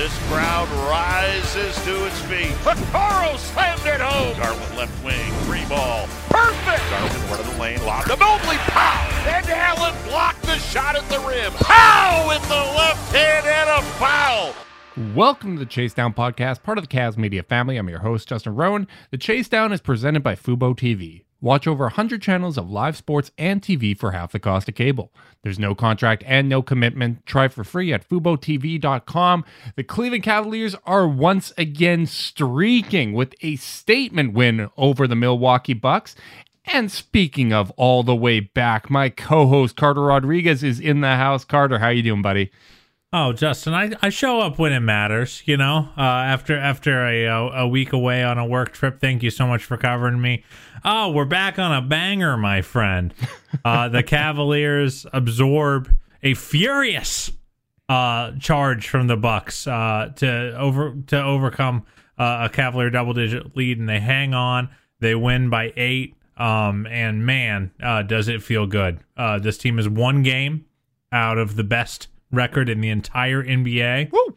This crowd rises to its feet. Vaccaro slammed it home. Garland left wing, three ball. Perfect. Garland one of the lane, lob to Mobley. Pow! Van Allen blocked the shot at the rim. Pow! With the left hand and a foul. Welcome to the Chase Down Podcast, part of the Cavs Media family. I'm your host, Justin Rowan. The Chase Down is presented by Fubo TV. Watch over 100 channels of live sports and TV for half the cost of cable. There's no contract and no commitment. Try for free at FuboTV.com. The Cleveland Cavaliers are once again streaking with a statement win over the Milwaukee Bucks. And speaking of all the way back, my co-host Carter Rodriguez is in the house. Carter, how you doing, buddy? Oh, Justin, I, I show up when it matters, you know. Uh, after after a, a week away on a work trip, thank you so much for covering me. Oh, we're back on a banger, my friend. Uh, the Cavaliers absorb a furious uh, charge from the Bucks uh, to over to overcome uh, a Cavalier double digit lead, and they hang on. They win by eight. Um, and man, uh, does it feel good. Uh, this team is one game out of the best record in the entire NBA. Woo!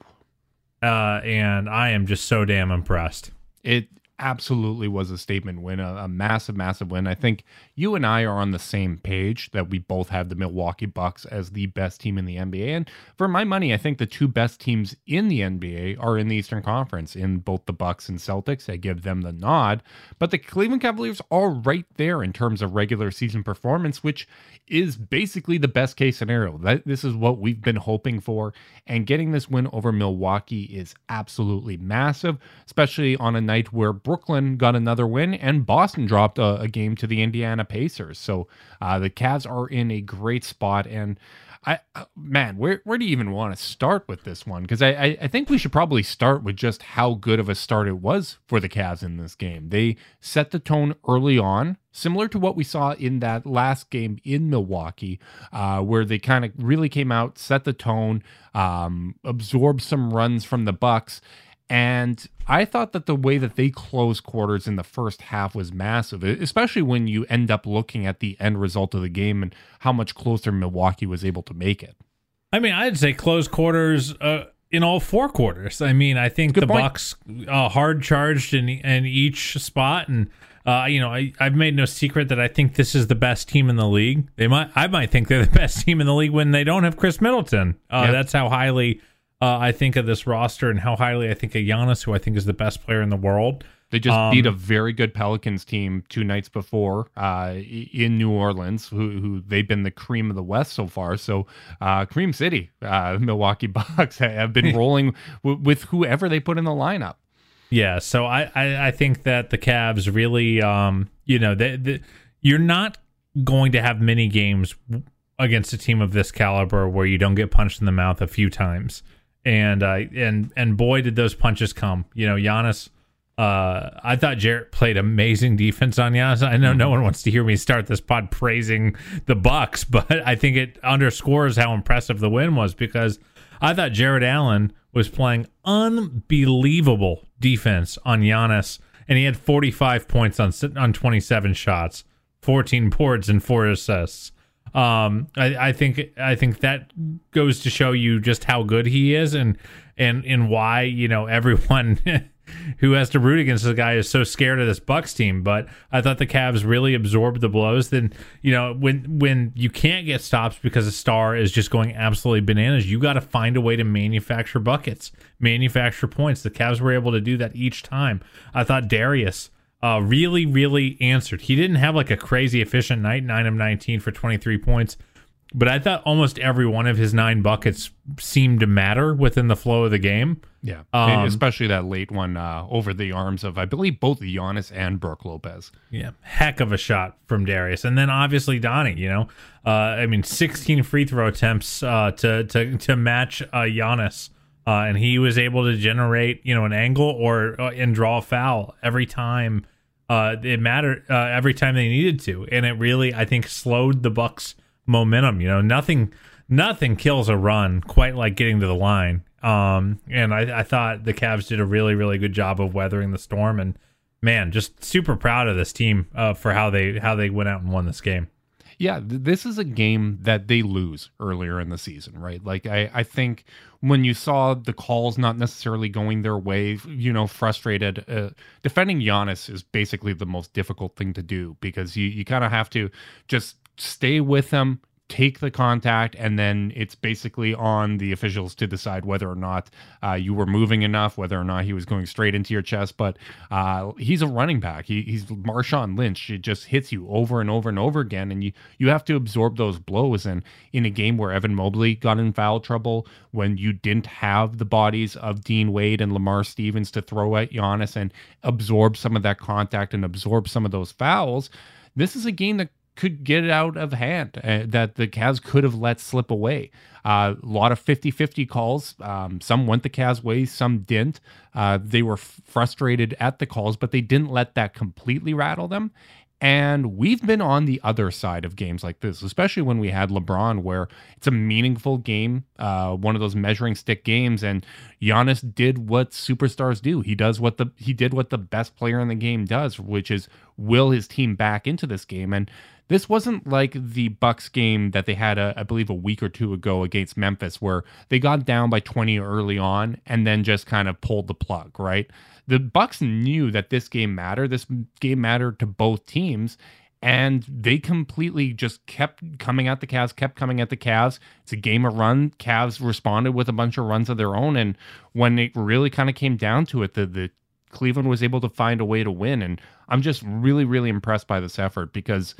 Uh, and I am just so damn impressed. it absolutely was a statement win, a, a massive, massive win. I think you and I are on the same page that we both have the Milwaukee Bucks as the best team in the NBA. And for my money, I think the two best teams in the NBA are in the Eastern Conference, in both the Bucks and Celtics. I give them the nod. But the Cleveland Cavaliers are right there in terms of regular season performance, which is basically the best case scenario. That this is what we've been hoping for. And getting this win over Milwaukee is absolutely massive, especially on a night where got another win and Boston dropped a, a game to the Indiana Pacers. So uh, the Cavs are in a great spot. And I, uh, man, where where do you even want to start with this one? Because I, I I think we should probably start with just how good of a start it was for the Cavs in this game. They set the tone early on, similar to what we saw in that last game in Milwaukee, uh, where they kind of really came out, set the tone, um, absorbed some runs from the Bucks. And I thought that the way that they closed quarters in the first half was massive, especially when you end up looking at the end result of the game and how much closer Milwaukee was able to make it. I mean, I'd say close quarters uh, in all four quarters. I mean, I think Good the point. Bucks uh, hard charged in in each spot, and uh, you know, I, I've made no secret that I think this is the best team in the league. They might, I might think they're the best team in the league when they don't have Khris Middleton. Uh, Yeah. That's how highly uh, I think of this roster, and how highly I think of Giannis, who I think is the best player in the world. They just Um, beat a very good Pelicans team two nights before uh, in New Orleans, who, who they've been the cream of the West so far. So, uh, Cream City, uh, Milwaukee Bucks have been rolling w- with whoever they put in the lineup. Yeah, so I, I, I think that the Cavs really, um, you know, they, they, you're not going to have many games against a team of this caliber where you don't get punched in the mouth a few times, and uh, and and boy, did those punches come. You know, Giannis. Uh, I thought Jarrett played amazing defense on Giannis. I know no one wants to hear me start this pod praising the Bucks, but I think it underscores how impressive the win was because I thought Jarrett Allen was playing unbelievable defense on Giannis, and he had 45 points on on 27 shots, 14 boards, and four assists. Um, I, I think I think that goes to show you just how good he is, and and and why you know everyone who has to root against the guy is so scared of this Bucks team. But I thought the Cavs really absorbed the blows. Then you know when when you can't get stops because a star is just going absolutely bananas, you got to find a way to manufacture buckets, manufacture points. The Cavs were able to do that each time. I thought Darius uh, really, really answered. He didn't have like a crazy efficient night, nine of 19 for 23 points, but I thought almost every one of his nine buckets seemed to matter within the flow of the game. Yeah, Um, especially that late one uh, over the arms of I believe both Giannis and Brook Lopez. Yeah, heck of a shot from Darius, and then obviously Donnie. You know, uh, I mean, 16 free throw attempts uh, to to to match uh, Giannis, uh, and he was able to generate you know an angle or uh, and draw a foul every time uh, it mattered. Uh, every time they needed to, and it really I think slowed the Bucks' momentum. You know, nothing nothing kills a run quite like getting to the line. Um, and I, I thought the Cavs did a really, really good job of weathering the storm. And man, just super proud of this team uh, for how they how they went out and won this game. Yeah, th- this is a game that they lose earlier in the season, right? Like I, I think when you saw the calls not necessarily going their way, you know, frustrated. Uh, defending Giannis is basically the most difficult thing to do because you you kind of have to just stay with him, take the contact, and then it's basically on the officials to decide whether or not uh, you were moving enough, whether or not he was going straight into your chest. But uh, he's a running back. He, he's Marshawn Lynch. It just hits you over and over and over again, and you you have to absorb those blows. And in a game where Evan Mobley got in foul trouble, when you didn't have the bodies of Dean Wade and Lamar Stevens to throw at Giannis and absorb some of that contact and absorb some of those fouls, this is a game that could get out of hand uh, that the Cavs could have let slip away. Uh, a lot of 50 50 calls. Um, some went the Cavs' way, some didn't. Uh, they were f- frustrated at the calls, but they didn't let that completely rattle them. And we've been on the other side of games like this, especially when we had LeBron, where it's a meaningful game, uh, one of those measuring stick games, and Giannis did what superstars do. He does what the he did what the best player in the game does, which is will his team back into this game. And this wasn't like the Bucks game that they had, a, I believe, a week or two ago against Memphis, where they got down by 20 early on and then just kind of pulled the plug, right? The Bucks knew that this game mattered. This game mattered to both teams, and they completely just kept coming at the Cavs, kept coming at the Cavs. It's a game of run. Cavs responded with a bunch of runs of their own, and when it really kind of came down to it, the the Cleveland was able to find a way to win, and I'm just really, really impressed by this effort because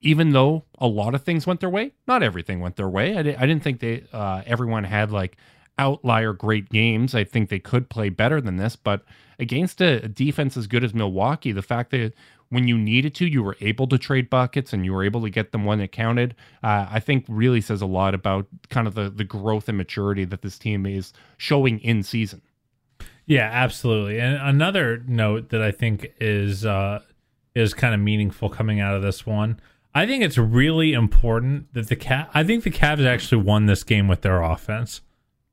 even though a lot of things went their way, not everything went their way. I, di- I didn't think they uh, everyone had like outlier great games. I think they could play better than this, but against a, defense as good as Milwaukee, the fact that when you needed to, you were able to trade buckets and you were able to get them when it counted. Uh, I think really says a lot about kind of the the growth and maturity that this team is showing in season. Yeah, absolutely. And another note that I think is uh, is kind of meaningful coming out of this one. I think it's really important that the cat. I think the Cavs actually won this game with their offense.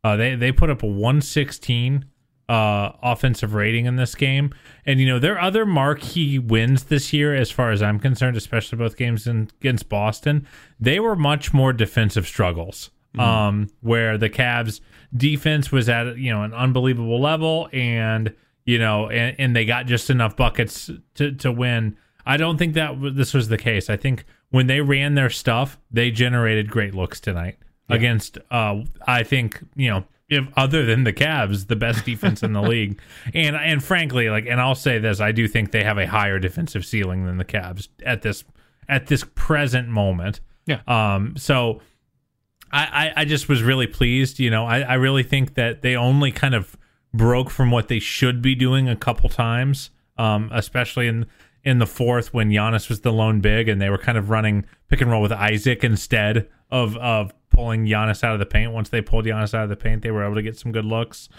Uh, they they put up a 116 uh, offensive rating in this game, and you know their other marquee wins this year, as far as I'm concerned, especially both games in, against Boston, they were much more defensive struggles. Mm. Um, where the Cavs defense was at you know an unbelievable level, and you know, and, and they got just enough buckets to to win. I don't think that w- this was the case. I think when they ran their stuff, they generated great looks tonight yeah. against. Uh, I think you know, if other than the Cavs, the best defense in the league, and and frankly, like, and I'll say this, I do think they have a higher defensive ceiling than the Cavs at this at this present moment. Yeah. Um. So. I, I, I just was really pleased. You know, I, I really think that they only kind of broke from what they should be doing a couple times, um, especially in in the fourth when Giannis was the lone big and they were kind of running pick and roll with Isaac instead of of pulling Giannis out of the paint. Once they pulled Giannis out of the paint, they were able to get some good looks.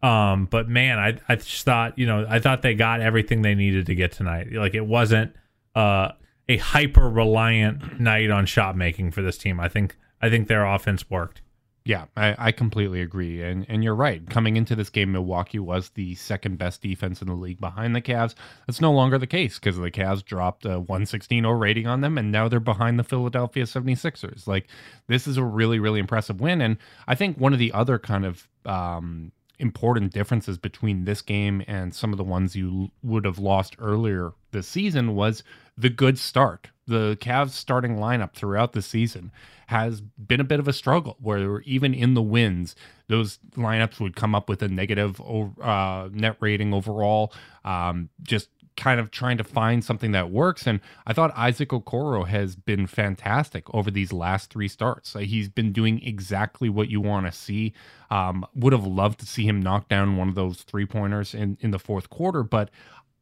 Um, but man, I I just thought you know I thought they got everything they needed to get tonight. Like it wasn't uh, a hyper reliant night on shot making for this team. I think I think their offense worked. Yeah, I, I, completely agree. And and you're right. Coming into this game, Milwaukee was the second best defense in the league behind the Cavs. That's no longer the case because the Cavs dropped a 116.0 rating on them, and now they're behind the Philadelphia 76ers. Like, this is a really, really impressive win. And I think one of the other kind of um, important differences between this game and some of the ones you would have lost earlier this season was the good start. The Cavs starting lineup throughout the season has been a bit of a struggle where even in the wins, those lineups would come up with a negative uh, net rating overall. Um, just kind of trying to find something that works. And I thought Isaac Okoro has been fantastic over these last three starts. He's been doing exactly what you want to see. Um, would have loved to see him knock down one of those three pointers in, in the fourth quarter, but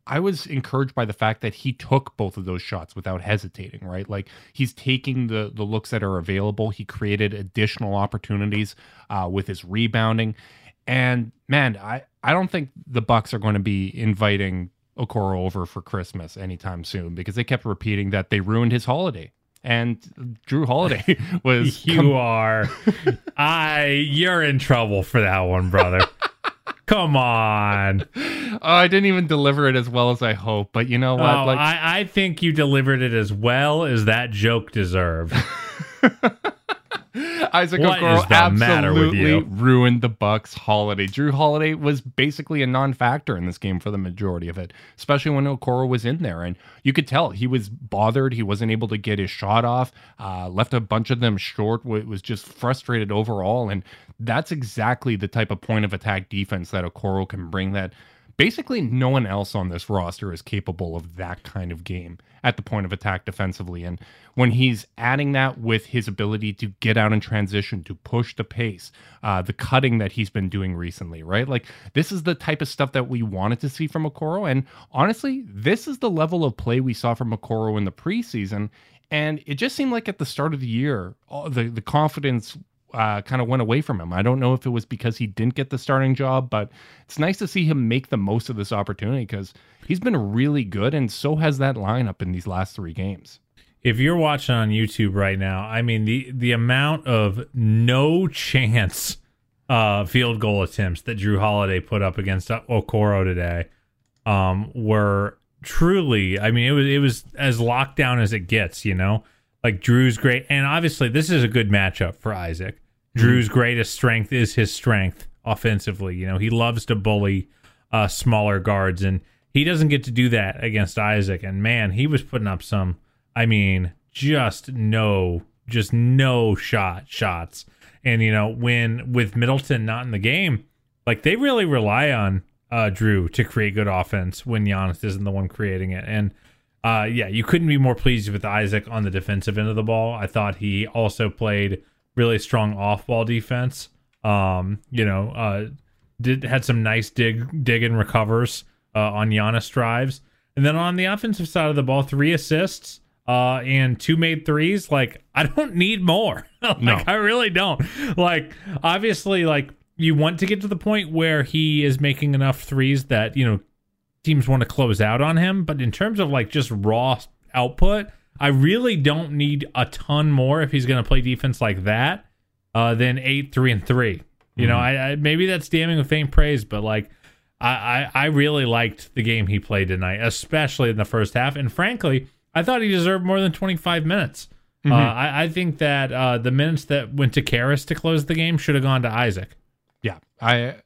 I was encouraged by the fact that he took both of those shots without hesitating, right? Like he's taking the the looks that are available. He created additional opportunities uh, with his rebounding. And man, I, I don't think the Bucks are going to be inviting Okoro over for Christmas anytime soon because they kept repeating that they ruined his holiday. And Jrue Holiday was you are I you're in trouble for that one, brother. Come on. Oh, I didn't even deliver it as well as I hope, but you know what? Oh, like I, I think you delivered it as well as that joke deserved. Isaac What Okoro is the matter with absolutely ruined the Bucks holiday. Jrue Holiday was basically a non-factor in this game for the majority of it, especially when Okoro was in there, and you could tell he was bothered. He wasn't able to get his shot off. Uh, left a bunch of them short. wa- Was just frustrated overall, and that's exactly the type of point of attack defense that Okoro can bring. That basically no one else on this roster is capable of that kind of game at the point of attack defensively. And when he's adding that with his ability to get out in transition, to push the pace, uh, the cutting that he's been doing recently, right? Like this is the type of stuff that we wanted to see from Okoro. And honestly, this is the level of play we saw from Okoro in the preseason. And it just seemed like at the start of the year, the, the confidence uh, kind of went away from him. I don't know if it was because he didn't get the starting job, but it's nice to see him make the most of this opportunity because he's been really good, and so has that lineup in these last three games. if you're watching on YouTube right now, I mean the the amount of no chance uh field goal attempts that Jrue Holiday put up against Okoro today um were truly I mean it was it was as locked down as it gets, you know? Like Jrue's great and obviously this is a good matchup for Isaac. Jrue's greatest strength is his strength offensively. You know, he loves to bully uh smaller guards and he doesn't get to do that against Isaac and man, he was putting up some I mean, just no, just no shot shots. And you know, when with Middleton not in the game, like they really rely on uh Jrue to create good offense when Giannis isn't the one creating it. And uh yeah, you couldn't be more pleased with Isaac on the defensive end of the ball. I thought he also played really strong off ball defense. Um, you know, uh did had some nice dig dig and recovers uh, on Giannis drives. And then on the offensive side of the ball, three assists uh, and two made threes. Like I don't need more. like No. I really don't. Like obviously, like you want to get to the point where he is making enough threes that you know teams want to close out on him. But in terms of like just raw output, I really don't need a ton more if he's going to play defense like that uh, than eight, three, and three. You know, I, I maybe that's damning with faint praise, but like I, I I really liked the game he played tonight, especially in the first half. And frankly, I thought he deserved more than 25 minutes. Uh, I, I think that uh, the minutes that went to Caris to close the game should have gone to Isaac. Yeah, I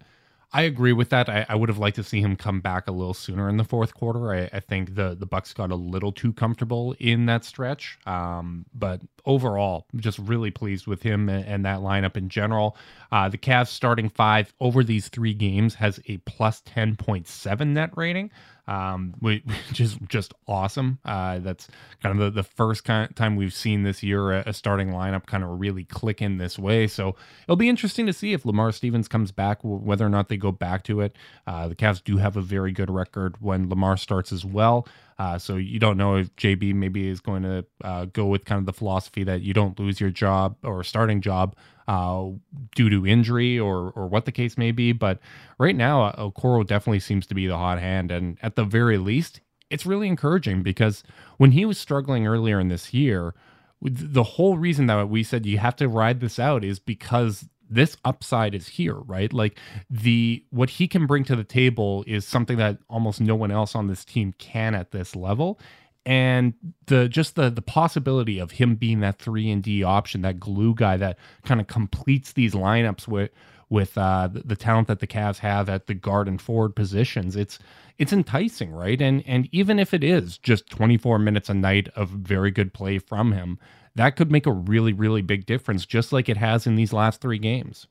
I agree with that. I, I would have liked to see him come back a little sooner in the fourth quarter. I, I think the the Bucks got a little too comfortable in that stretch. Um, but overall, just really pleased with him and, and that lineup in general. Uh, the Cavs starting five over these three games has a plus ten point seven net rating. Um, which which is just awesome. Uh, that's kind of the, the first kind of time we've seen this year a, a starting lineup kind of really click in this way. So it'll be interesting to see if Lamar Stevens comes back, whether or not they go back to it. Uh, the Cavs do have a very good record when Lamar starts as well. Uh, so you don't know if JB maybe is going to uh, go with kind of the philosophy that you don't lose your job or starting job uh, due to injury or or what the case may be. But right now, uh, Okoro definitely seems to be the hot hand, and at the very least, it's really encouraging because when he was struggling earlier in this year, the whole reason that we said you have to ride this out is because this upside is here, right? Like the what he can bring to the table is something that almost no one else on this team can at this level. And the just the the possibility of him being that three and D option, that glue guy that kind of completes these lineups with with uh, the, the talent that the Cavs have at the guard and forward positions, it's it's enticing, right? And and even if it is just 24 minutes a night of very good play from him, that could make a really really big difference, just like it has in these last three games.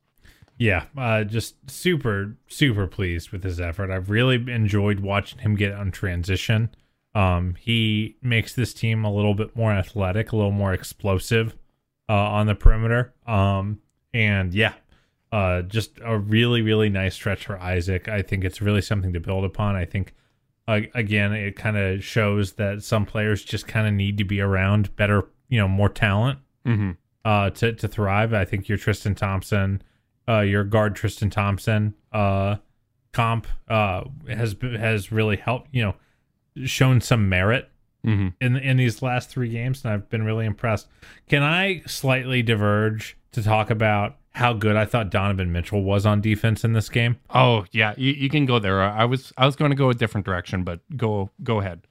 Yeah, uh, just super, super pleased with his effort. I've really enjoyed watching him get on transition. Um, he makes this team a little bit more athletic, a little more explosive uh, on the perimeter. Um, and yeah, uh, just a really, really nice stretch for Isaac. I think it's really something to build upon. I think, uh, again, it kind of shows that some players just kind of need to be around better, you know, more talent Mm-hmm. uh, to to thrive. I think your Tristan Thompson, uh, your guard Tristan Thompson, uh, comp uh, has has really helped. You know, shown some merit mm-hmm. in in these last three games, and I've been really impressed. Can I slightly diverge to talk about how good I thought Donovan Mitchell was on defense in this game? Oh yeah, you, you can go there. I was I was going to go a different direction, but go go ahead.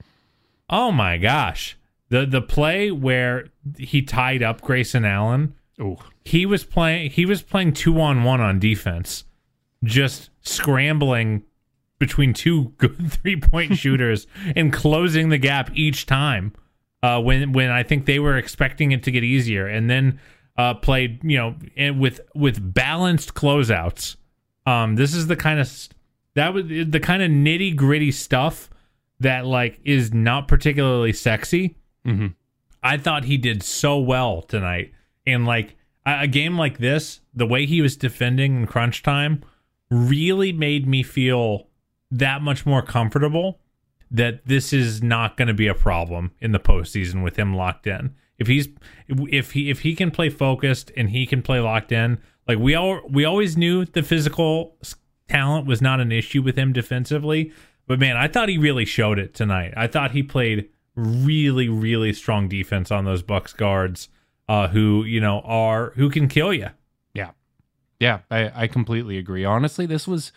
Oh my gosh, the the play where he tied up Grayson Allen. Oh, he was playing he was playing two on one on defense just scrambling between two good three point shooters and closing the gap each time uh, when when I think they were expecting it to get easier. And then uh, played you know and with with balanced closeouts um this is the kind of that was the kind of nitty gritty stuff that like is not particularly sexy. Hmm I thought he did so well tonight. And like a, a game like this, the way he was defending in crunch time really made me feel that much more comfortable that this is not going to be a problem in the postseason with him locked in. If he's if he if he can play focused and he can play locked in, like we all we always knew the physical talent was not an issue with him defensively, but man, I thought he really showed it tonight. I thought he played really really strong defense on those Bucks guards uh who, you know, are who can kill you. yeah, yeah. I I completely agree. Honestly, this was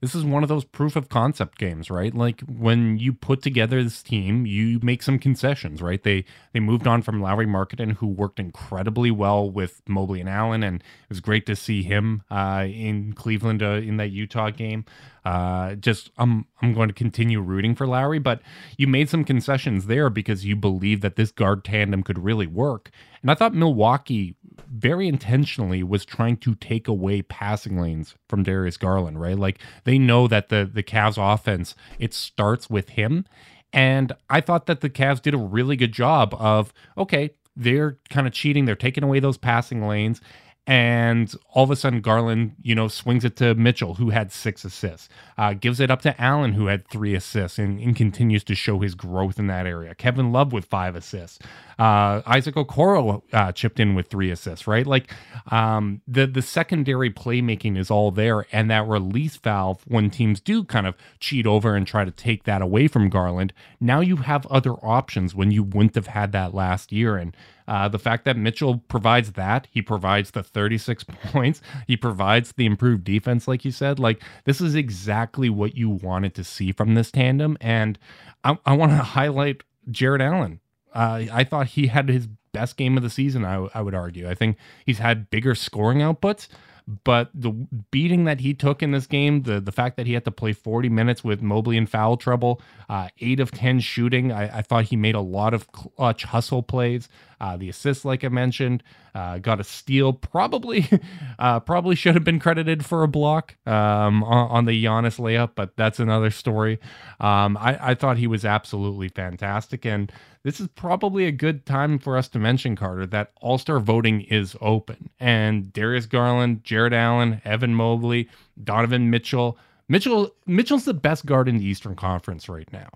this is one of those proof of concept games, right? Like when you put together this team, you make some concessions, right? They they moved on from Lauri Markkanen, who worked incredibly well with Mobley and Allen, and it was great to see him uh, in Cleveland uh, in that Utah game. Uh, just I'm I'm going to continue rooting for Lauri, but you made some concessions there because you believe that this guard tandem could really work. And I thought Milwaukee very intentionally was trying to take away passing lanes from Darius Garland, right? Like they know that the the Cavs offense it starts with him. And I thought that the Cavs did a really good job of okay, they're kind of cheating, they're taking away those passing lanes. And all of a sudden, Garland, you know, swings it to Mitchell, who had six assists, uh, gives it up to Allen, who had three assists, and, and continues to show his growth in that area. Kevin Love with five assists. Uh, Isaac Okoro uh, chipped in with three assists, right? Like um, the the secondary playmaking is all there, and that release valve when teams do kind of cheat over and try to take that away from Garland. Now you have other options when you wouldn't have had that last year, and uh, the fact that Mitchell provides that, he provides the 36 points, he provides the improved defense, like you said. Like, this is exactly what you wanted to see from this tandem. And I, I want to highlight Jarrett Allen. Uh, I thought he had his best game of the season, I, I would argue. I think he's had bigger scoring outputs. But the beating that he took in this game, the the fact that he had to play 40 minutes with Mobley in foul trouble, uh, eight of 10 shooting, I, I thought he made a lot of clutch hustle plays. Uh, the assist, like I mentioned, uh, got a steal. Probably, uh, probably should have been credited for a block um, on, on the Giannis layup, but that's another story. Um, I, I thought he was absolutely fantastic, and this is probably a good time for us to mention Carter that All Star voting is open, and Darius Garland, Jarrett Allen, Evan Mobley, Donovan Mitchell. Mitchell Mitchell's the best guard in the Eastern Conference right now.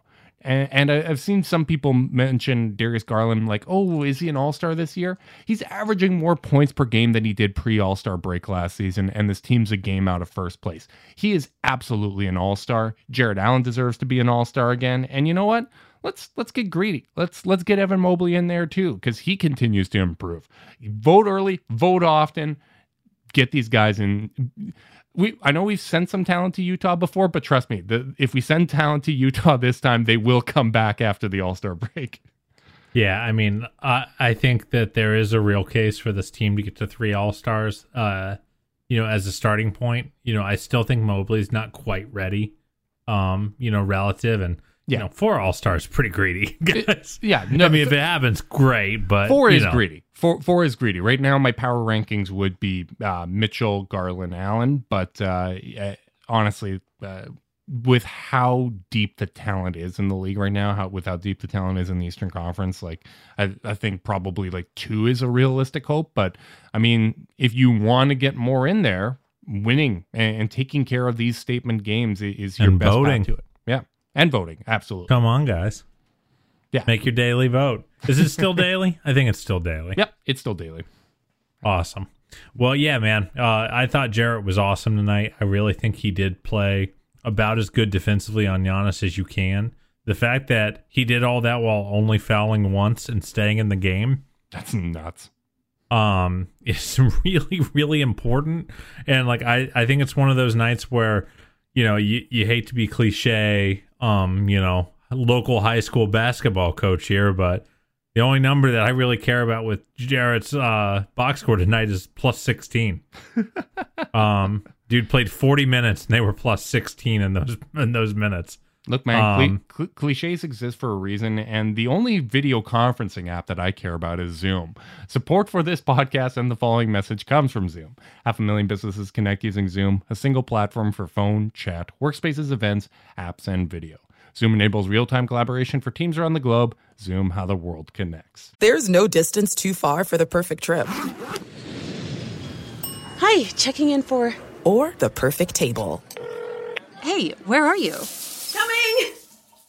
And, and I- I've seen some people mention Darius Garland, like, oh, is he an all star this year? He's averaging more points per game than he did pre all star break last season, and this team's a game out of first place. He is absolutely an all star. Jarrett Allen deserves to be an all star again. And you know what? Let's let's get greedy. Let's let's get Evan Mobley in there too, because he continues to improve. Vote early, vote often, get these guys in we I know we've sent some talent to Utah before, but trust me, the, if we send talent to Utah this time, they will come back after the All Star break. Yeah, I mean, I I think that there is a real case for this team to get to three All Stars. Uh, you know, as a starting point, you know, I still think Mobley's not quite ready. Um, you know, relative and Yeah. you know, four All Stars pretty greedy, guys. Yeah, I mean, if it happens, great, but four is know. greedy. Four four is greedy. Right now, my power rankings would be uh, Mitchell, Garland, Allen, but uh, honestly, uh, with how deep the talent is in the league right now, how with how deep the talent is in the Eastern Conference, like I, I think probably like two is a realistic hope. But I mean, if you want to get more in there, winning and, and taking care of these statement games is your And best voting. path to it. And voting absolutely. Come on, guys. Yeah. Make your daily vote. Is it still daily? I think it's still daily. Yep, it's still daily. Awesome. Well, yeah, man. Uh, I thought Jarrett was awesome tonight. I really think he did play about as good defensively on Giannis as you can. the fact that he did all that while only fouling once and staying in the game, That's nuts. um, is really, really important. And like, I, I think it's one of those nights where, you know, you, you hate to be cliche, um, you know, local high school basketball coach here, but the only number that I really care about with Jarrett's uh, box score tonight is plus 16. um, dude played 40 minutes and they were plus 16 in those in those minutes. Look, man, Um, cli- cliches exist for a reason, and the only video conferencing app that I care about is Zoom. Support for this podcast and the following message comes from Zoom. Half a million businesses connect using Zoom, a single platform for phone, chat, workspaces, events, apps, and video. Zoom enables real time collaboration for teams around the globe. Zoom, how the world connects. There's no distance too far for the perfect trip. Hi, checking in for. Or the perfect table. Hey, where are you?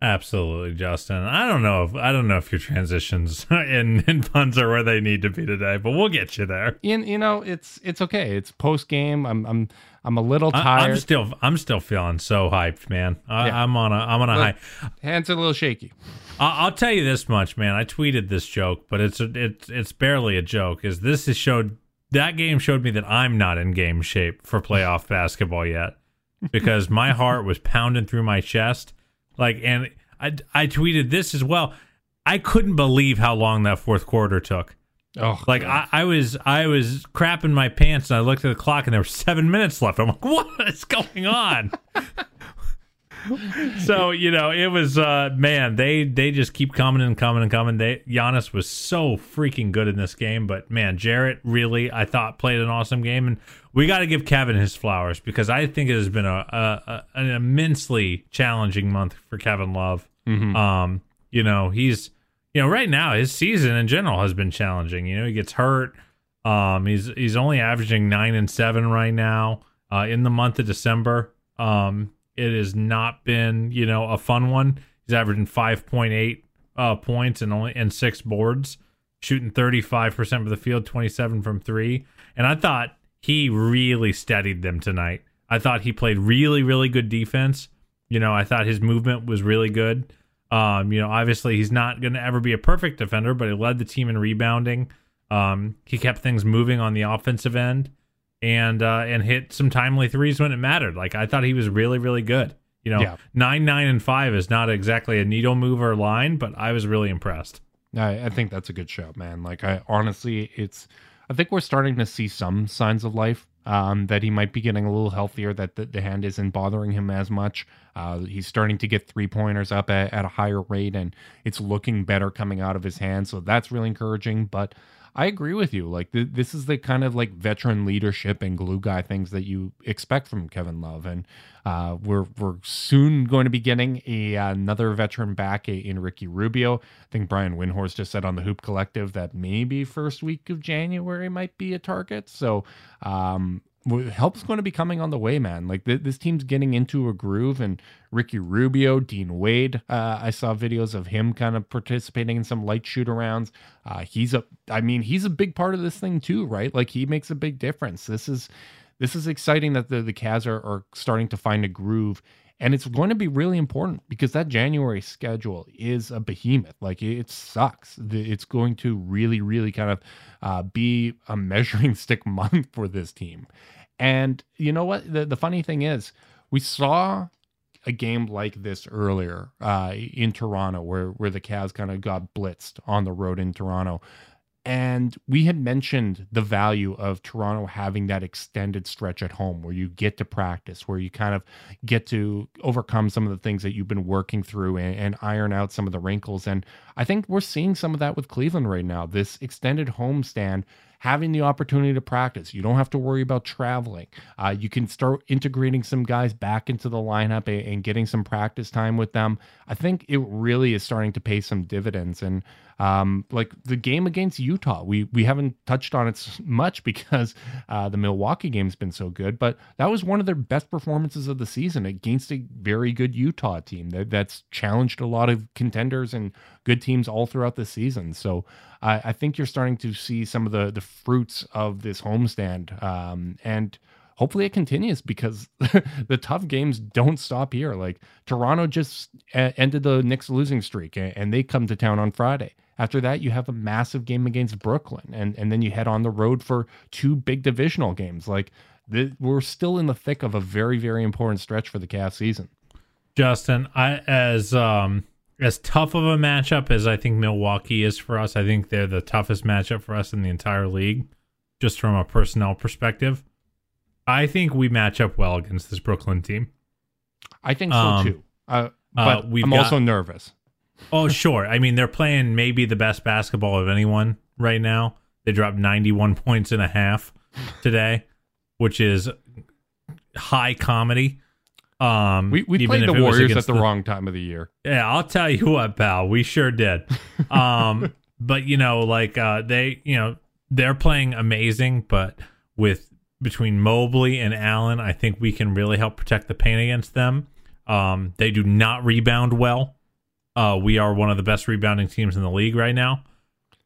Absolutely, Justin. I don't know if I don't know if your transitions and, and puns are where they need to be today, but we'll get you there. And you know, it's it's okay. It's post game. I'm I'm I'm a little tired. I'm still I'm still feeling so hyped, man. I, Yeah. I'm on a I'm on a Look, high. Hands are a little shaky. I- I'll tell you this much, man. I tweeted this joke, but it's a, it's it's barely a joke. Is this is showed that game showed me that I'm not in game shape for playoff basketball yet because my heart was pounding through my chest. Like, and I I tweeted this as well. I couldn't believe how long that fourth quarter took. Oh, Like I, I was I was crapping my pants and I looked at the clock and there were seven minutes left. I'm like, what is going on? so you know it was uh man they they just keep coming and coming and coming. They Giannis was so freaking good in this game, but man Jarrett really I thought played an awesome game and we got to give Kevin his flowers because I think it has been a, a, a an immensely challenging month for Kevin Love. Um, you know he's you know, right now his season in general has been challenging. You know, he gets hurt. Um, he's he's only averaging nine and seven right now. Uh, in the month of December, um, it has not been you know a fun one. He's averaging five point eight uh points and only and six boards, shooting thirty five percent for the field, twenty seven from three. And I thought he really steadied them tonight. I thought he played really really good defense. You know, I thought his movement was really good. Um, you know, obviously he's not going to ever be a perfect defender, but he led the team in rebounding. Um, he kept things moving on the offensive end and uh, and hit some timely threes when it mattered. Like I thought he was really really good. You know, Yeah. nine nine and five is not exactly a needle mover line, but I was really impressed. I, I think that's a good show, man. Like I honestly, it's. I think we're starting to see some signs of life. Um, that he might be getting a little healthier. That the, the hand isn't bothering him as much. Uh, he's starting to get three pointers up at, at a higher rate, and it's looking better coming out of his hand. So that's really encouraging. But I agree with you. Like th- this is the kind of like veteran leadership and glue guy things that you expect from Kevin Love, and uh, we're we're soon going to be getting a another veteran back in Ricky Rubio. I think Brian Windhorst just said on the Hoop Collective that maybe first week of January might be a target. So um, help's going to be coming on the way, man. Like th- this team's getting into a groove, and Ricky Rubio, Dean Wade. Uh, I saw videos of him kind of participating in some light shoot arounds. Uh, he's a, I mean, he's a big part of this thing too, right? Like he makes a big difference. This is, this is exciting that the the Cavs are, are starting to find a groove. And it's going to be really important because that January schedule is a behemoth. Like it sucks. It's going to really, really kind of uh, be a measuring stick month for this team. And you know what? The, the funny thing is, we saw a game like this earlier uh, in Toronto, where where the Cavs kind of got blitzed on the road in Toronto, and we had mentioned the value of Toronto having that extended stretch at home, where you get to practice, where you kind of get to overcome some of the things that you've been working through and, and iron out some of the wrinkles. And I think we're seeing some of that with Cleveland right now. This extended homestand having the opportunity to practice. You don't have to worry about traveling. Uh, you can start integrating some guys back into the lineup and, and, getting some practice time with them. I think it really is starting to pay some dividends. And um, like the game against Utah, we we haven't touched on it much because uh, the Milwaukee game's been so good, but that was one of their best performances of the season against a very good Utah team that, that's challenged a lot of contenders and good teams all throughout the season. So I, I think you're starting to see some of the the fruits of this homestand, um, and hopefully it continues because the tough games don't stop here. Like Toronto just ended the Knicks losing streak, and they come to town on Friday. After that, you have a massive game against Brooklyn, and and then you head on the road for two big divisional games. Like we're still in the thick of a very very important stretch for the Cavs season. Justin, I as um as tough of a matchup as I think Milwaukee is for us, I think they're the toughest matchup for us in the entire league, just from a personnel perspective. I think we match up well against this Brooklyn team. I think so um, too. Uh, uh but uh, I'm got, also nervous. oh, sure. I mean, they're playing maybe the best basketball of anyone right now. They dropped 91 points and a half today, which is high comedy. Um, we we played the Warriors at the, the, wrong time of the year. Yeah, I'll tell you what, pal, we sure did. Um, but you know, like uh, they, you know, they're playing amazing, but with between Mobley and Allen, I think we can really help protect the paint against them. Um, they do not rebound well. Uh, we are one of the best rebounding teams in the league right now.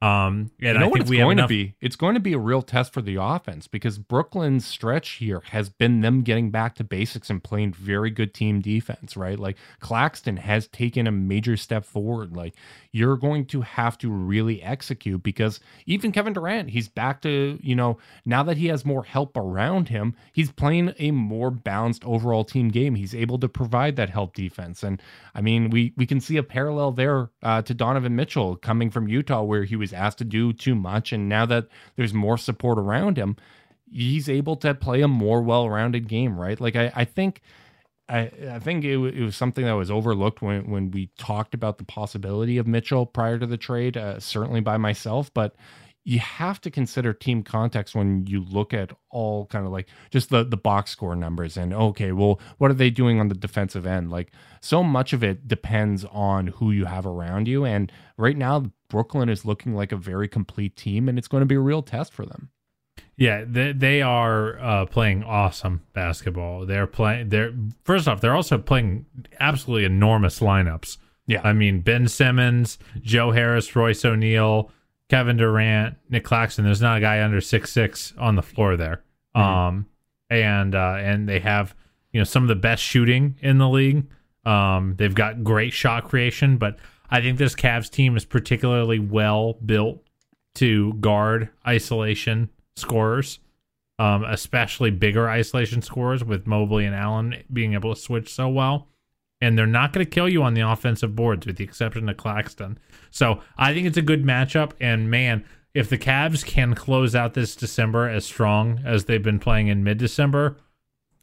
Um, and you know I think it's we going enough- to be. It's going to be a real test for the offense because Brooklyn's stretch here has been them getting back to basics and playing very good team defense. Right, like Claxton has taken a major step forward. Like you're going to have to really execute because even Kevin Durant, he's back to you know now that he has more help around him, he's playing a more balanced overall team game. He's able to provide that help defense, and I mean we we can see a parallel there uh, to Donovan Mitchell coming from Utah where he was asked to do too much. And now that there's more support around him, he's able to play a more well-rounded game, right? Like I, I think, I, I think it, it, was something that was overlooked when when we talked about the possibility of Mitchell prior to the trade, uh, certainly by myself, but you have to consider team context when you look at all kind of like just the the box score numbers and okay well what are they doing on the defensive end like so much of it depends on who you have around you and right now brooklyn is looking like a very complete team and it's going to be a real test for them yeah they, they are uh, playing awesome basketball they're playing they're first off they're also playing absolutely enormous lineups yeah i mean ben simmons joe harris royce o'neale Kevin Durant, Nic Claxton. There's not a guy under six six on the floor there. Mm-hmm. Um, and uh, and they have you know some of the best shooting in the league. Um, they've got great shot creation, but I think this Cavs team is particularly well built to guard isolation scorers, um, especially bigger isolation scorers with Mobley and Allen being able to switch so well and they're not going to kill you on the offensive boards, with the exception of Claxton. So I think it's a good matchup. And man, if the Cavs can close out this December as strong as they've been playing in mid December,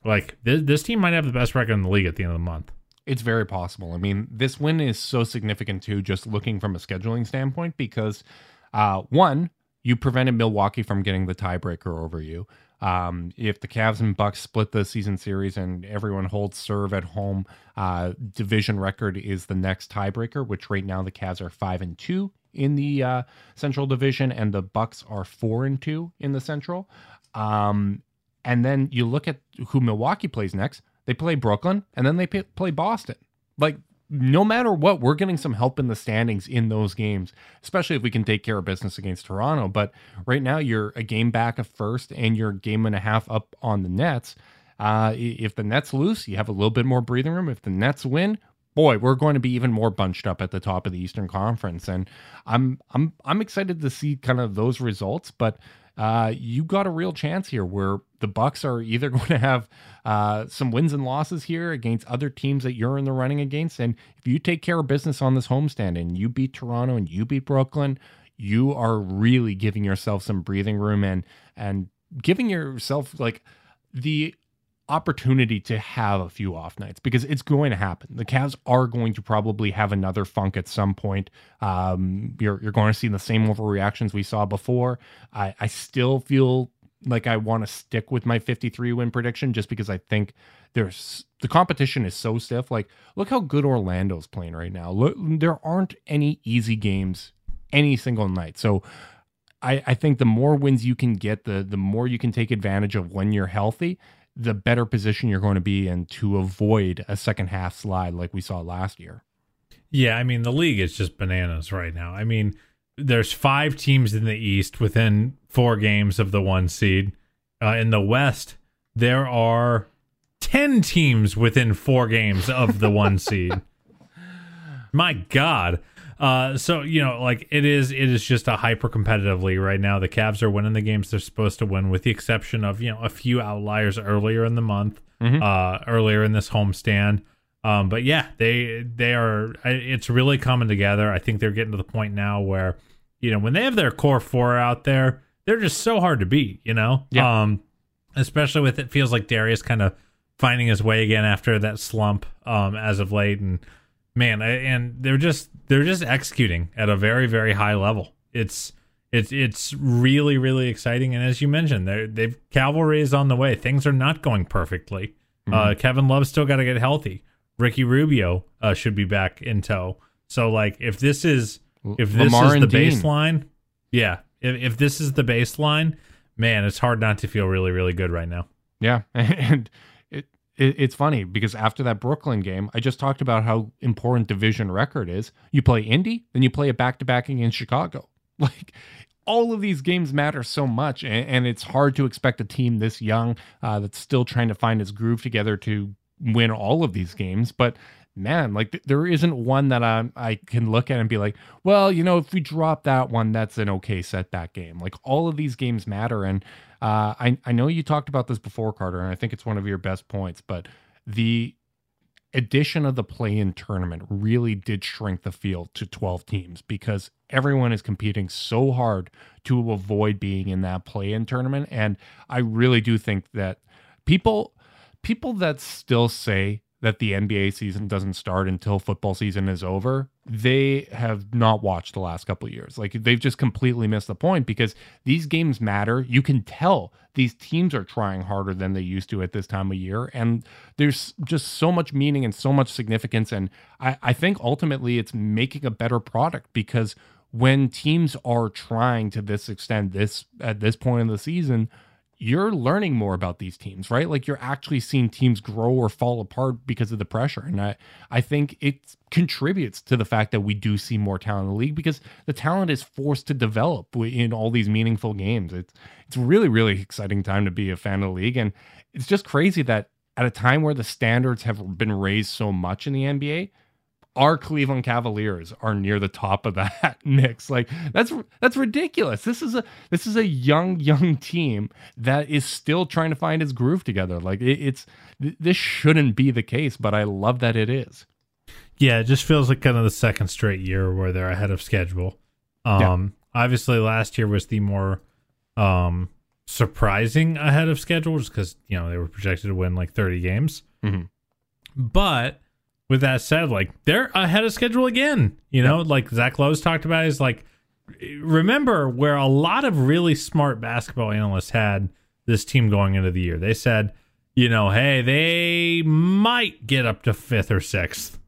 like this, this team might have the best record in the league at the end of the month. It's very possible. I mean, this win is so significant too, just looking from a scheduling standpoint, because uh, one, you prevented Milwaukee from getting the tiebreaker over you. Um, if the Cavs and Bucks split the season series and everyone holds serve at home, uh, division record is the next tiebreaker. Which right now the Cavs are five and two in the uh, Central Division, and the Bucks are four and two in the Central. Um, and then you look at who Milwaukee plays next. They play Brooklyn, and then they play Boston. Like no matter what, we're getting some help in the standings in those games, especially if we can take care of business against Toronto. But right now, you're a game back of first and you're a game and a half up on the Nets. Uh, if the Nets lose, you have a little bit more breathing room. If the Nets win, boy, we're going to be even more bunched up at the top of the Eastern Conference. And I'm I'm I'm excited to see kind of those results. But uh, you got a real chance here where the Bucks are either going to have uh, some wins and losses here against other teams that you're in the running against, and if you take care of business on this homestand and you beat Toronto and you beat Brooklyn, you are really giving yourself some breathing room and and giving yourself like the opportunity to have a few off nights because it's going to happen. The Cavs are going to probably have another funk at some point. Um, you're you're going to see the same overreactions we saw before. I, I still feel like I want to stick with my 53 win prediction just because I think there's the competition is so stiff. Like, look how good Orlando's playing right now. Look, there aren't any easy games any single night. So I, I think the more wins you can get, the the more you can take advantage of when you're healthy the better position you're going to be in to avoid a second half slide like we saw last year. Yeah, I mean the league is just bananas right now. I mean, there's five teams in the East within four games of the one seed. Uh, in the West, there are ten teams within four games of the one seed. My God. Uh, so you know, like it is, it is just a hyper competitive league right now. The Cavs are winning the games they're supposed to win, with the exception of you know a few outliers earlier in the month, Mhm. uh, earlier in this homestand. Um, but yeah, they they are. It's really coming together. I think they're getting to the point now where you know when they have their core four out there, they're just so hard to beat. You know, Yeah. um, especially with it feels like Darius kind of finding his way again after that slump um, as of late, and man, and they're just they're just executing at a very very high level. It's it's it's really really exciting, and as you mentioned, they they've cavalry is on the way. Things are not going perfectly. Uh, Kevin Love still got to get healthy. Ricky Rubio uh, should be back in tow. So like if this is if this Lamar is the Dean. baseline, yeah, if if this is the baseline, man, it's hard not to feel really really good right now. Yeah, and it, it it's funny because after that Brooklyn game, I just talked about how important division record is. You play Indy, then you play a back to back against Chicago. Like all of these games matter so much, and, and it's hard to expect a team this young uh, that's still trying to find its groove together to win all of these games. But man, like th- there isn't one that I I can look at and be like, well, you know, if we drop that one, that's an okay setback game. Like all of these games matter, and uh, I I know you talked about this before, Carter, and I think it's one of your best points. But the addition of the play-in tournament really did shrink the field to 12 teams because everyone is competing so hard to avoid being in that play-in tournament and I really do think that people people that still say that the NBA season doesn't start until football season is over, they have not watched the last couple years. Like they've just completely missed the point because these games matter. You can tell these teams are trying harder than they used to at this time of year. And there's just so much meaning and so much significance. And I, I think ultimately it's making a better product because when teams are trying to this extent this at this point in the season, you're learning more about these teams, right? Like you're actually seeing teams grow or fall apart because of the pressure. And I, I think it contributes to the fact that we do see more talent in the league because the talent is forced to develop in all these meaningful games. It's it's really, really exciting time to be a fan of the league. And it's just crazy that at a time where the standards have been raised so much in the NBA, our Cleveland Cavaliers are near the top of that mix. Like that's that's ridiculous. This is a this is a young young team that is still trying to find its groove together. Like it, it's this shouldn't be the case, but I love that it is. Yeah, it just feels like kind of the second straight year where they're ahead of schedule. Um, obviously last year was the more um surprising ahead of schedule just because you know they were projected to win like 30 games. Mhm. But with that said, like they're ahead of schedule again. You know, like Zach Lowe's talked about is like remember where a lot of really smart basketball analysts had this team going into the year. They said, you know, hey, they might get up to fifth or sixth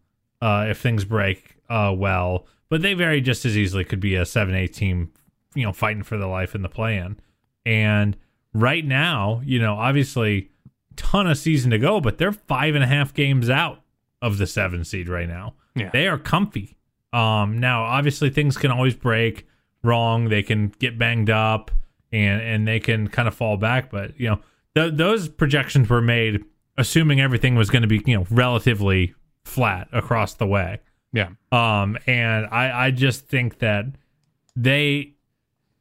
uh, if things break uh, well, but they very just as easily could be a seven eight team, you know, fighting for the life in the play in. And right now, you know, obviously, ton of season to go, but they're five and a half games out of the seven seed right now. Yeah. They are comfy. Um, now, obviously, things can always break wrong. They can get banged up, and and they can kind of fall back. But you know, th- those projections were made assuming everything was going to be you know relatively flat across the way. Yeah. Um, and I I just think that they,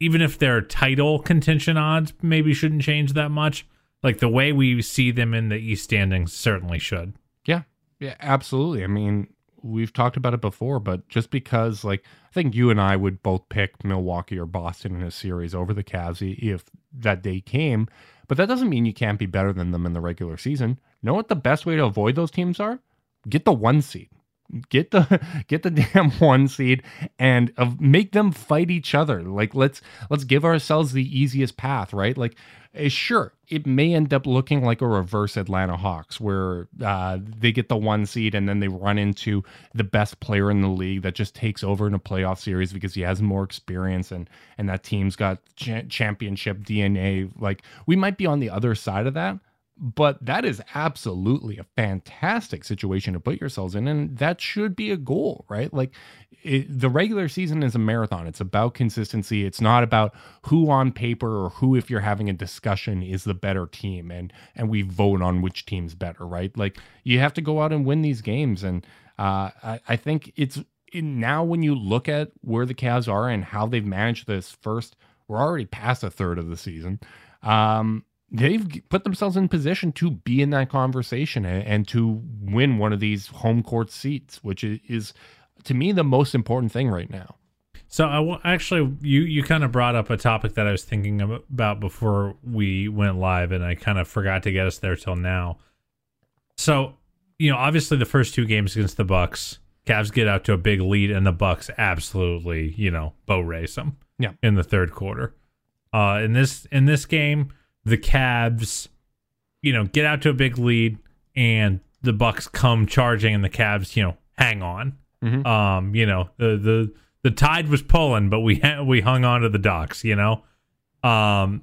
even if their title contention odds maybe shouldn't change that much, like the way we see them in the East standings certainly should. Yeah. Yeah, absolutely. I mean, we've talked about it before, but just because like I think you and I would both pick Milwaukee or Boston in a series over the Cavs if that day came, but that doesn't mean you can't be better than them in the regular season. Know what the best way to avoid those teams are? Get the one seed get the get the damn one seed and uh, make them fight each other. Like let's let's give ourselves the easiest path right? Like uh, sure it may end up looking like a reverse atlanta hawks where uh, they get the one seed and then they run into the best player in the league that just takes over in a playoff series because he has more experience and and that team's got cha- championship dna like we might be on the other side of that but that is absolutely a fantastic situation to put yourselves in and that should be a goal right? Like it, the regular season is a marathon. It's about consistency. It's not about who on paper or who if you're having a discussion is the better team and and we vote on which team's better right? Like you have to go out and win these games and uh, I, I think it's now when you look at where the Cavs are and how they've managed this first we're already past a third of the season um they've put themselves in position to be in that conversation and, and to win one of these home court seats, which is, to me the most important thing right now. So I w- actually, you you kind of brought up a topic that I was thinking about before we went live, and I kind of forgot to get us there till now. So, you know, obviously the first two games against the Bucks, Cavs get out to a big lead, and the Bucks absolutely, you know, bow race them. Yeah. In the third quarter, uh, in this in this game, the Cavs, you know, get out to a big lead and the Bucks come charging and the Cavs, you know, hang on. Mm-hmm. Um, you know, the the the tide was pulling, but we we hung on to the docks, you know. Um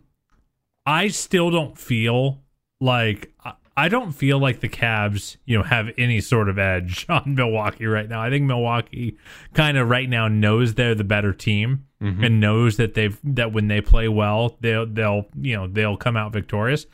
I still don't feel like I don't feel like the Cavs, you know, have any sort of edge on Milwaukee right now. I think Milwaukee kind of right now knows they're the better team mm-hmm. and knows that they've that when they play well, they'll they'll you know they'll come out victorious.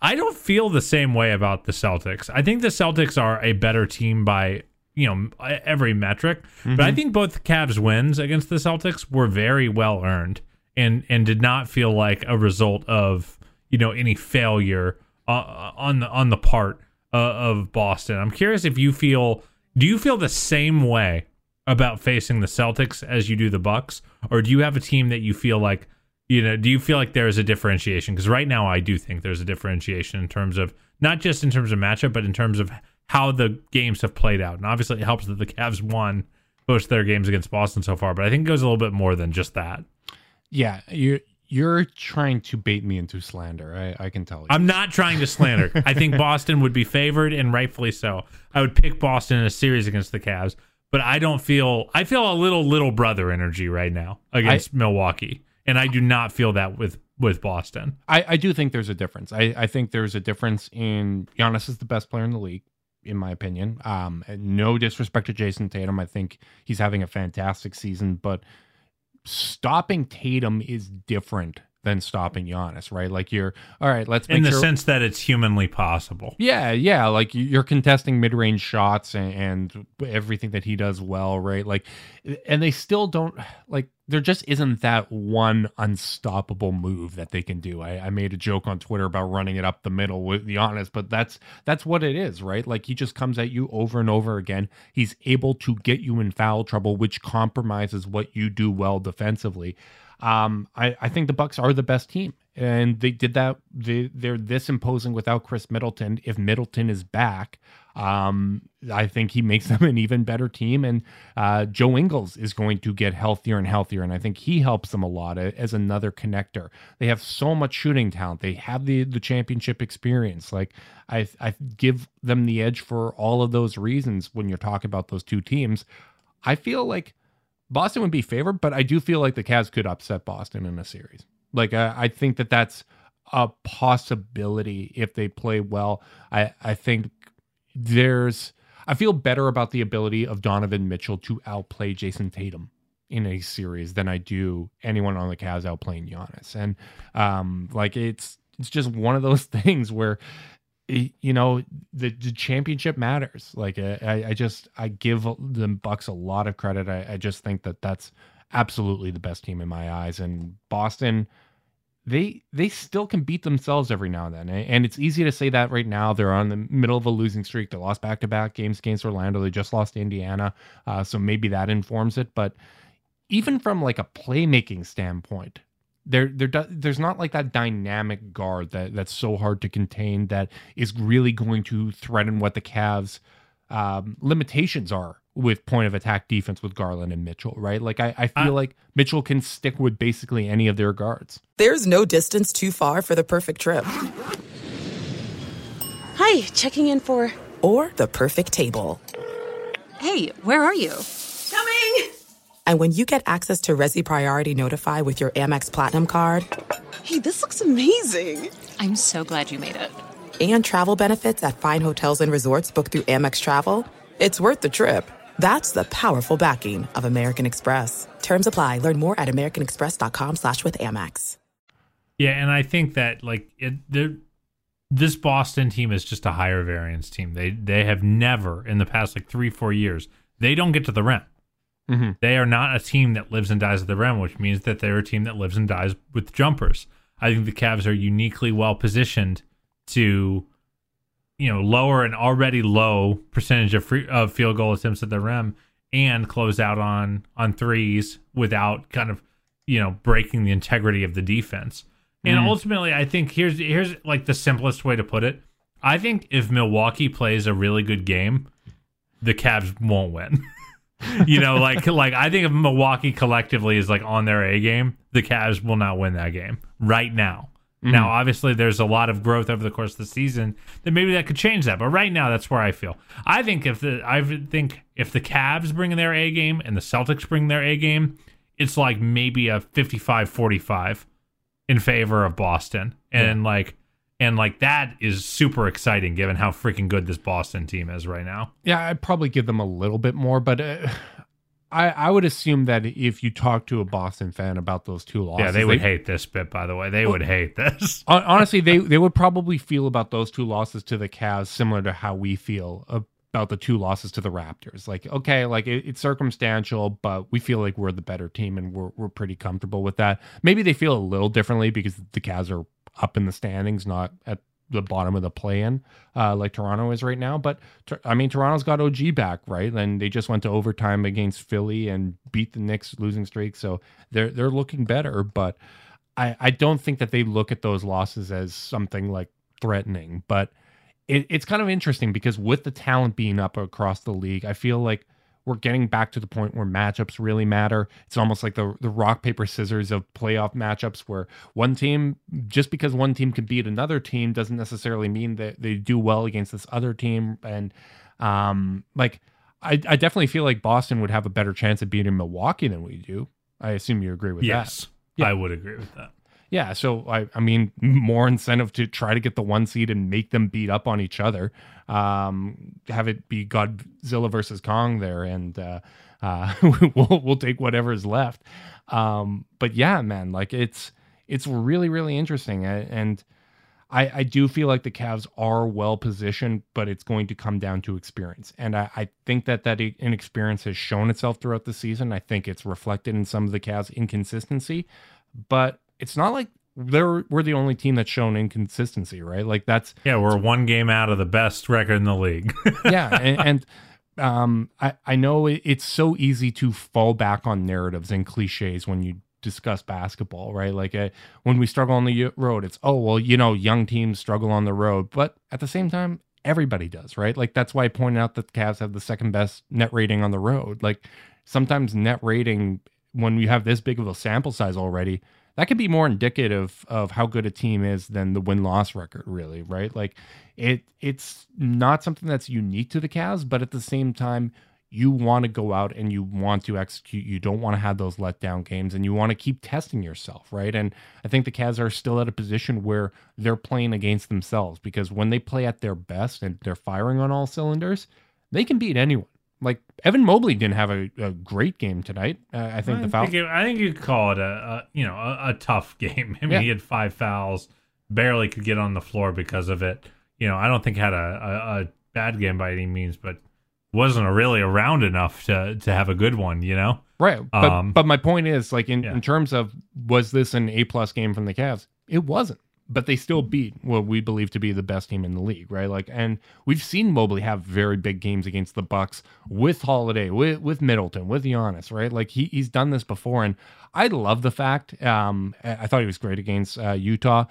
I don't feel the same way about the Celtics. I think the Celtics are a better team by you know every metric, mm-hmm. but I mm-hmm. think both Cavs wins against the Celtics were very well earned and and did not feel like a result of you know any failure uh, on the on the part uh, of Boston. I'm curious if you feel do you feel the same way about facing the Celtics as you do the Bucks, or do you have a team that you feel like you know? Do you feel like there is a differentiation? Because right now, I do think there's a differentiation in terms of not just in terms of matchup, but in terms of how the games have played out. And obviously, it helps that the Cavs won most of their games against Boston so far, but I think it goes a little bit more than just that. Yeah, you you're trying to bait me into slander. I, I can tell you. I'm not trying to slander. I think Boston would be favored, and rightfully so. I would pick Boston in a series against the Cavs, but I don't feel. I feel a little little brother energy right now against I, Milwaukee, and I do not feel that with with Boston. I, I do think there's a difference. I, I think there's a difference in Giannis is the best player in the league in my opinion. Um, no disrespect to Jayson Tatum. I think he's having a fantastic season, but stopping Tatum is different than stopping Giannis, right? Like you're all right. Let's in the sure, sense that it's humanly possible. Yeah, yeah. Like you're contesting mid range shots and, and, everything that he does well, right? Like, and they still don't like. There just isn't that one unstoppable move that they can do. I, I made a joke on Twitter about running it up the middle with Giannis, but that's that's what it is, right? Like he just comes at you over and over again. He's able to get you in foul trouble, which compromises what you do well defensively. Um, I, I think the Bucks are the best team, and they did that. They they're this imposing without Khris Middleton. If Middleton is back, um, I think he makes them an even better team. And uh, Joe Ingles is going to get healthier and healthier, and I think he helps them a lot as another connector. They have so much shooting talent. They have the the championship experience. Like I I give them the edge for all of those reasons when you're talking about those two teams. I feel like Boston would be favored, but I do feel like the Cavs could upset Boston in a series. Like I, I think that that's a possibility if they play well. I I think there's I feel better about the ability of Donovan Mitchell to outplay Jayson Tatum in a series than I do anyone on the Cavs outplaying Giannis. And um like it's it's just one of those things where you know the, the championship matters. Like I, I just i give the bucks a lot of credit. I, I just think that that's absolutely the best team in my eyes. And boston they they still can beat themselves every now and then. And it's easy to say that right now. They're on the middle of a losing streak. They lost back-to-back games against orlando. They just lost indiana. Uh, so maybe that informs it. But even from like a playmaking standpoint there there do- there's not like that dynamic guard that that's so hard to contain that is really going to threaten what the Cavs um, limitations are with point of attack defense with Garland and Mitchell, right? Like I, I feel like Mitchell can stick with basically any of their guards. There's no distance too far for the perfect trip Hi, checking in for. or the perfect table. Hey, where are you? Coming! And when you get access to Resy Priority Notify with your Amex Platinum card Hey, this looks amazing! I'm so glad you made it. and travel benefits at fine hotels and resorts booked through Amex Travel, it's worth the trip. That's the powerful backing of American Express. Terms apply. Learn more at americanexpress.com slash with Amex. Yeah, and I think that like it, this Boston team is just a higher variance team. They they have never in the past like three four years they don't get to the rim. Mm-hmm. They are not a team that lives and dies at the rim, which means that they're a team that lives and dies with jumpers. I think the Cavs are uniquely well positioned to, you know, lower an already low percentage of free, of field goal attempts at the rim and close out on on threes without kind of, you know, breaking the integrity of the defense. And ultimately, I think here's here's like the simplest way to put it. I think if Milwaukee plays a really good game, the Cavs won't win. you know, like like I think if Milwaukee collectively is like on their A game, the Cavs will not win that game right now. Mm-hmm. Now, obviously, there's a lot of growth over the course of the season that maybe that could change that, but right now, that's where I feel. I think if the I think if the Cavs bring in their A game and the Celtics bring their A game, it's like maybe a 55-45 in favor of Boston, and like and like that is super exciting given how freaking good this Boston team is right now. Yeah, I'd probably give them a little bit more, but uh, I I would assume that if you talk to a Boston fan about those two losses, Yeah, they would hate this bit, by the way. They would hate this. Honestly, they they would probably feel about those two losses to the Cavs similar to how we feel about the two losses to the Raptors. Like, okay, like it, it's circumstantial, but we feel like we're the better team and we're we're pretty comfortable with that. Maybe they feel a little differently because the Cavs are up in the standings, not at the bottom of the play-in, uh, like Toronto is right now. But I mean, Toronto's got OG back, right? And they just went to overtime against Philly and beat the Knicks losing streak, so they're they're looking better. But I, I don't think that they look at those losses as something like threatening, but it, it's kind of interesting because with the talent being up across the league, I feel like we're getting back to the point where matchups really matter. It's almost like the the rock paper scissors of playoff matchups where one team just because one team can beat another team doesn't necessarily mean that they do well against this other team and um like I, I definitely feel like Boston would have a better chance of beating Milwaukee than we do. I assume you agree with that. yes, Yeah. I would agree with that. Yeah, so I, I mean, more incentive to try to get the one seed and make them beat up on each other. Um, have it be Godzilla versus Kong there, and uh, uh, we'll we'll take whatever is left. Um, but yeah, man, like it's it's really really interesting, and I I do feel like the Cavs are well positioned, but it's going to come down to experience, and I, I think that that inexperience has shown itself throughout the season. I think it's reflected in some of the Cavs' inconsistency, but it's not like they're we're the only team that's shown inconsistency, right? Like that's Yeah, we're one game out of the best record in the league. yeah, and, and um, I I know it's so easy to fall back on narratives and cliches when you discuss basketball, right? Like uh, when we struggle on the road, it's oh well, you know, young teams struggle on the road, but at the same time, everybody does, right? Like that's why I pointed out that the Cavs have the second best net rating on the road. Like sometimes net rating when you have this big of a sample size already, that could be more indicative of how good a team is than the win loss record, really, right? Like it it's not something that's unique to the Cavs, but at the same time, you want to go out and you want to execute. You don't want to have those letdown games and you want to keep testing yourself, right? And I think the Cavs are still at a position where they're playing against themselves because when they play at their best and they're firing on all cylinders, they can beat anyone. Like Evan Mobley didn't have a, a great game tonight. Uh, I think the foul. think, it- I think you call it a, a you know a, a tough game. I mean, Yeah. he had five fouls, barely could get on the floor because of it. You know, I don't think had a, a, a bad game by any means, but wasn't really around enough to to have a good one. You know, Right. But Um, but my point is like in, yeah. in terms of was this an A plus game from the Cavs? It wasn't. But they still beat what we believe to be the best team in the league, right? Like, and we've seen Mobley have very big games against the Bucks with Holiday, with with Middleton, with Giannis, right? Like he he's done this before, and I love the fact. Um, I thought he was great against uh, Utah.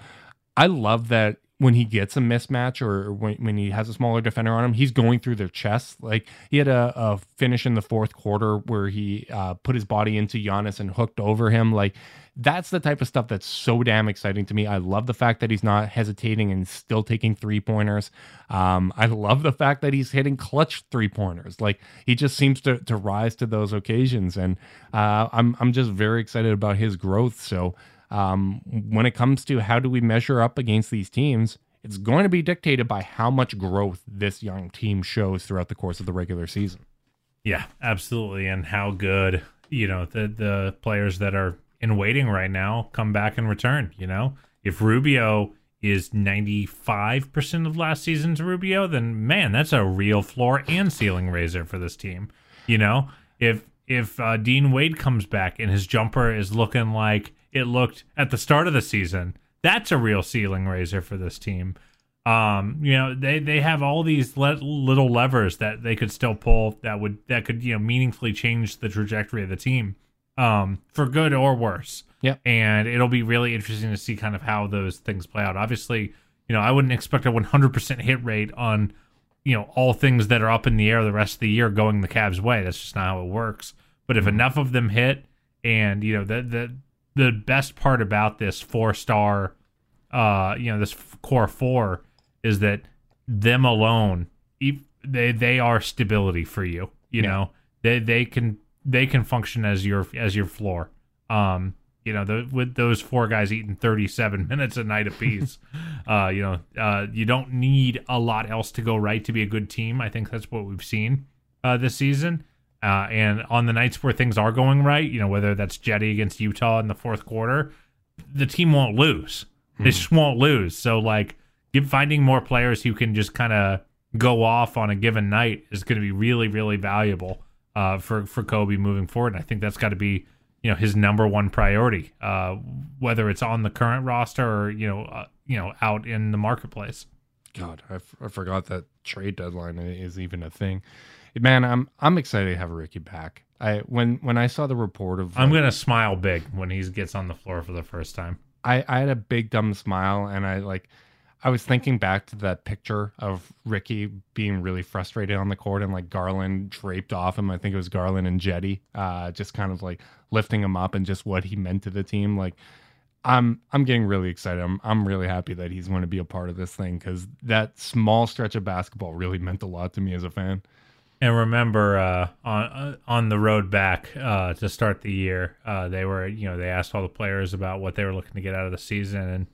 I love that when he gets a mismatch or when, when he has a smaller defender on him, he's going through their chest. Like he had a, a finish in the fourth quarter where he uh, put his body into Giannis and hooked over him. Like that's the type of stuff that's so damn exciting to me. I love the fact that he's not hesitating and still taking three pointers. Um, I love the fact that he's hitting clutch three pointers. Like he just seems to to rise to those occasions, and uh, I'm I'm just very excited about his growth. So um, when it comes to how do we measure up against these teams, it's going to be dictated by how much growth this young team shows throughout the course of the regular season. Yeah, absolutely. And how good, you know, the the players that are in waiting right now come back and return, you know? If Rubio is 95% of last season's Rubio, then man, that's a real floor and ceiling raiser for this team. You know, if if uh, Dean Wade comes back and his jumper is looking like it looked at the start of the season, that's a real ceiling raiser for this team. Um, you know, they they have all these le- little levers that they could still pull that would that could you know meaningfully change the trajectory of the team, um, for good or worse. Yeah, and it'll be really interesting to see kind of how those things play out. Obviously, you know, I wouldn't expect a 100% hit rate on you know all things that are up in the air the rest of the year going the Cavs' way. That's just not how it works. But if enough of them hit, and you know the the the best part about this four star, uh, you know, this core four is that them alone, they they are stability for you. You yeah. know, they they can they can function as your as your floor. Um, you know, the, with those four guys eating 37 minutes a night apiece, uh, you know, uh, you don't need a lot else to go right to be a good team. I think that's what we've seen uh, this season. Uh, and on the nights where things are going right, you know, whether that's Jetty against Utah in the fourth quarter, the team won't lose. Hmm. They just won't lose. So, like, give, finding more players who can just kind of go off on a given night is going to be really, really valuable uh, for for Koby moving forward. And I think that's got to be you know his number one priority, uh, whether it's on the current roster or you know uh, you know out in the marketplace. God, I, f- I forgot that trade deadline is even a thing man, I'm I'm excited to have Ricky back. I when when I saw the report of I'm gonna smile big when he gets on the floor for the first time. I I had a big dumb smile and I like I was thinking back to that picture of Ricky being really frustrated on the court and like Garland draped off him. I think it was Garland and Jetty, uh, just kind of like lifting him up and just what he meant to the team. Like I'm I'm getting really excited. I'm I'm really happy that he's going to be a part of this thing because that small stretch of basketball really meant a lot to me as a fan. And remember, uh, on uh, on the road back uh, to start the year, uh, they were you know they asked all the players about what they were looking to get out of the season, and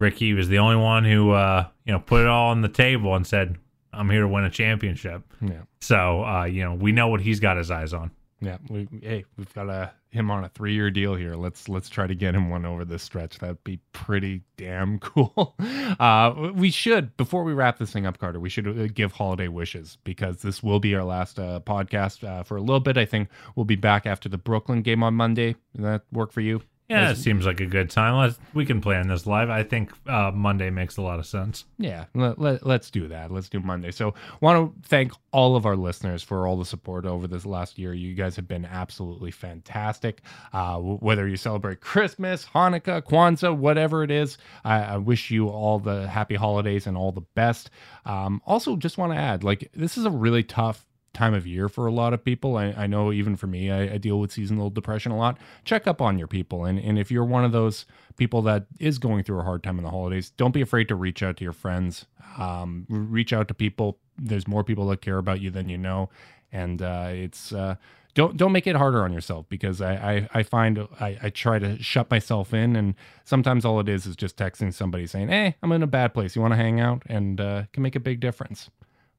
Ricky was the only one who uh, you know put it all on the table and said, "I'm here to win a championship." Yeah. So uh, you know we know what he's got his eyes on. Yeah, we hey, we've got a him on a three year deal here. Let's let's try to get him one over this stretch. That'd be pretty damn cool. Uh, we should before we wrap this thing up, Carter. We should uh, give holiday wishes because this will be our last uh, podcast uh, for a little bit. I think we'll be back after the Brooklyn game on Monday. Does that work for you? Yeah, it seems like a good time. Let's we can plan this live. I think uh, Monday makes a lot of sense. Yeah, let, let, us do that. Let's do Monday. So, want to thank all of our listeners for all the support over this last year. You guys have been absolutely fantastic. Uh, whether you celebrate Christmas, Hanukkah, Kwanzaa, whatever it is, I, I wish you all the happy holidays and all the best. Um, also, just want to add, like this is a really tough time of year for a lot of people. I, I know even for me, I, I, deal with seasonal depression a lot. Check up on your people. And, and if you're one of those people that is going through a hard time in the holidays, don't be afraid to reach out to your friends. Um, reach out to people. There's more people that care about you than you know. And uh, it's, uh, don't don't make it harder on yourself because I I, I find I, I try to shut myself in and sometimes all it is is just texting somebody saying hey I'm in a bad place you want to hang out and uh, can make a big difference.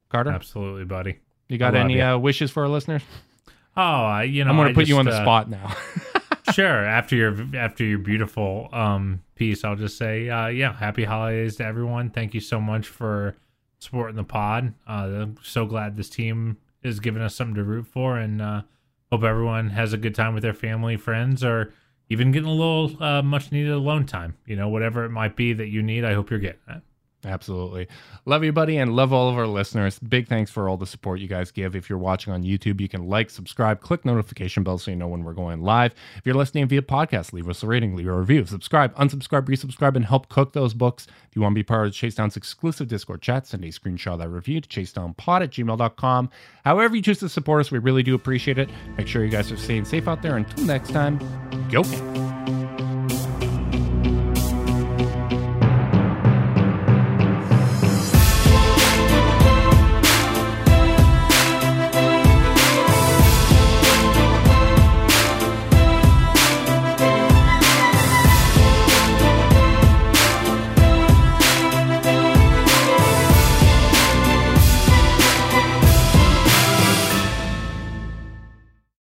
Carter, absolutely, buddy. You got any you. uh, wishes for our listeners? Oh, you know, I'm going to put just, you on the uh, spot now. sure. After your after your beautiful um, piece, I'll just say, uh, yeah, happy holidays to everyone. Thank you so much for supporting the pod. Uh, I'm so glad this team is giving us something to root for, and uh, hope everyone has a good time with their family, friends, or even getting a little uh, much needed alone time. You know, whatever it might be that you need, I hope you're getting that. Absolutely. Love you, buddy, and love all of our listeners. Big thanks for all the support you guys give. If you're watching on YouTube, you can like, subscribe, click notification bell so you know when we're going live. If you're listening via podcast, leave us a rating, leave a review, subscribe, unsubscribe, resubscribe, and help cook those books. If you want to be part of Chase Down's exclusive Discord chat, send a screenshot of that review to chasedownpod at gmail.com. However you choose to support us, we really do appreciate it. Make sure you guys are staying safe out there. Until next time, go.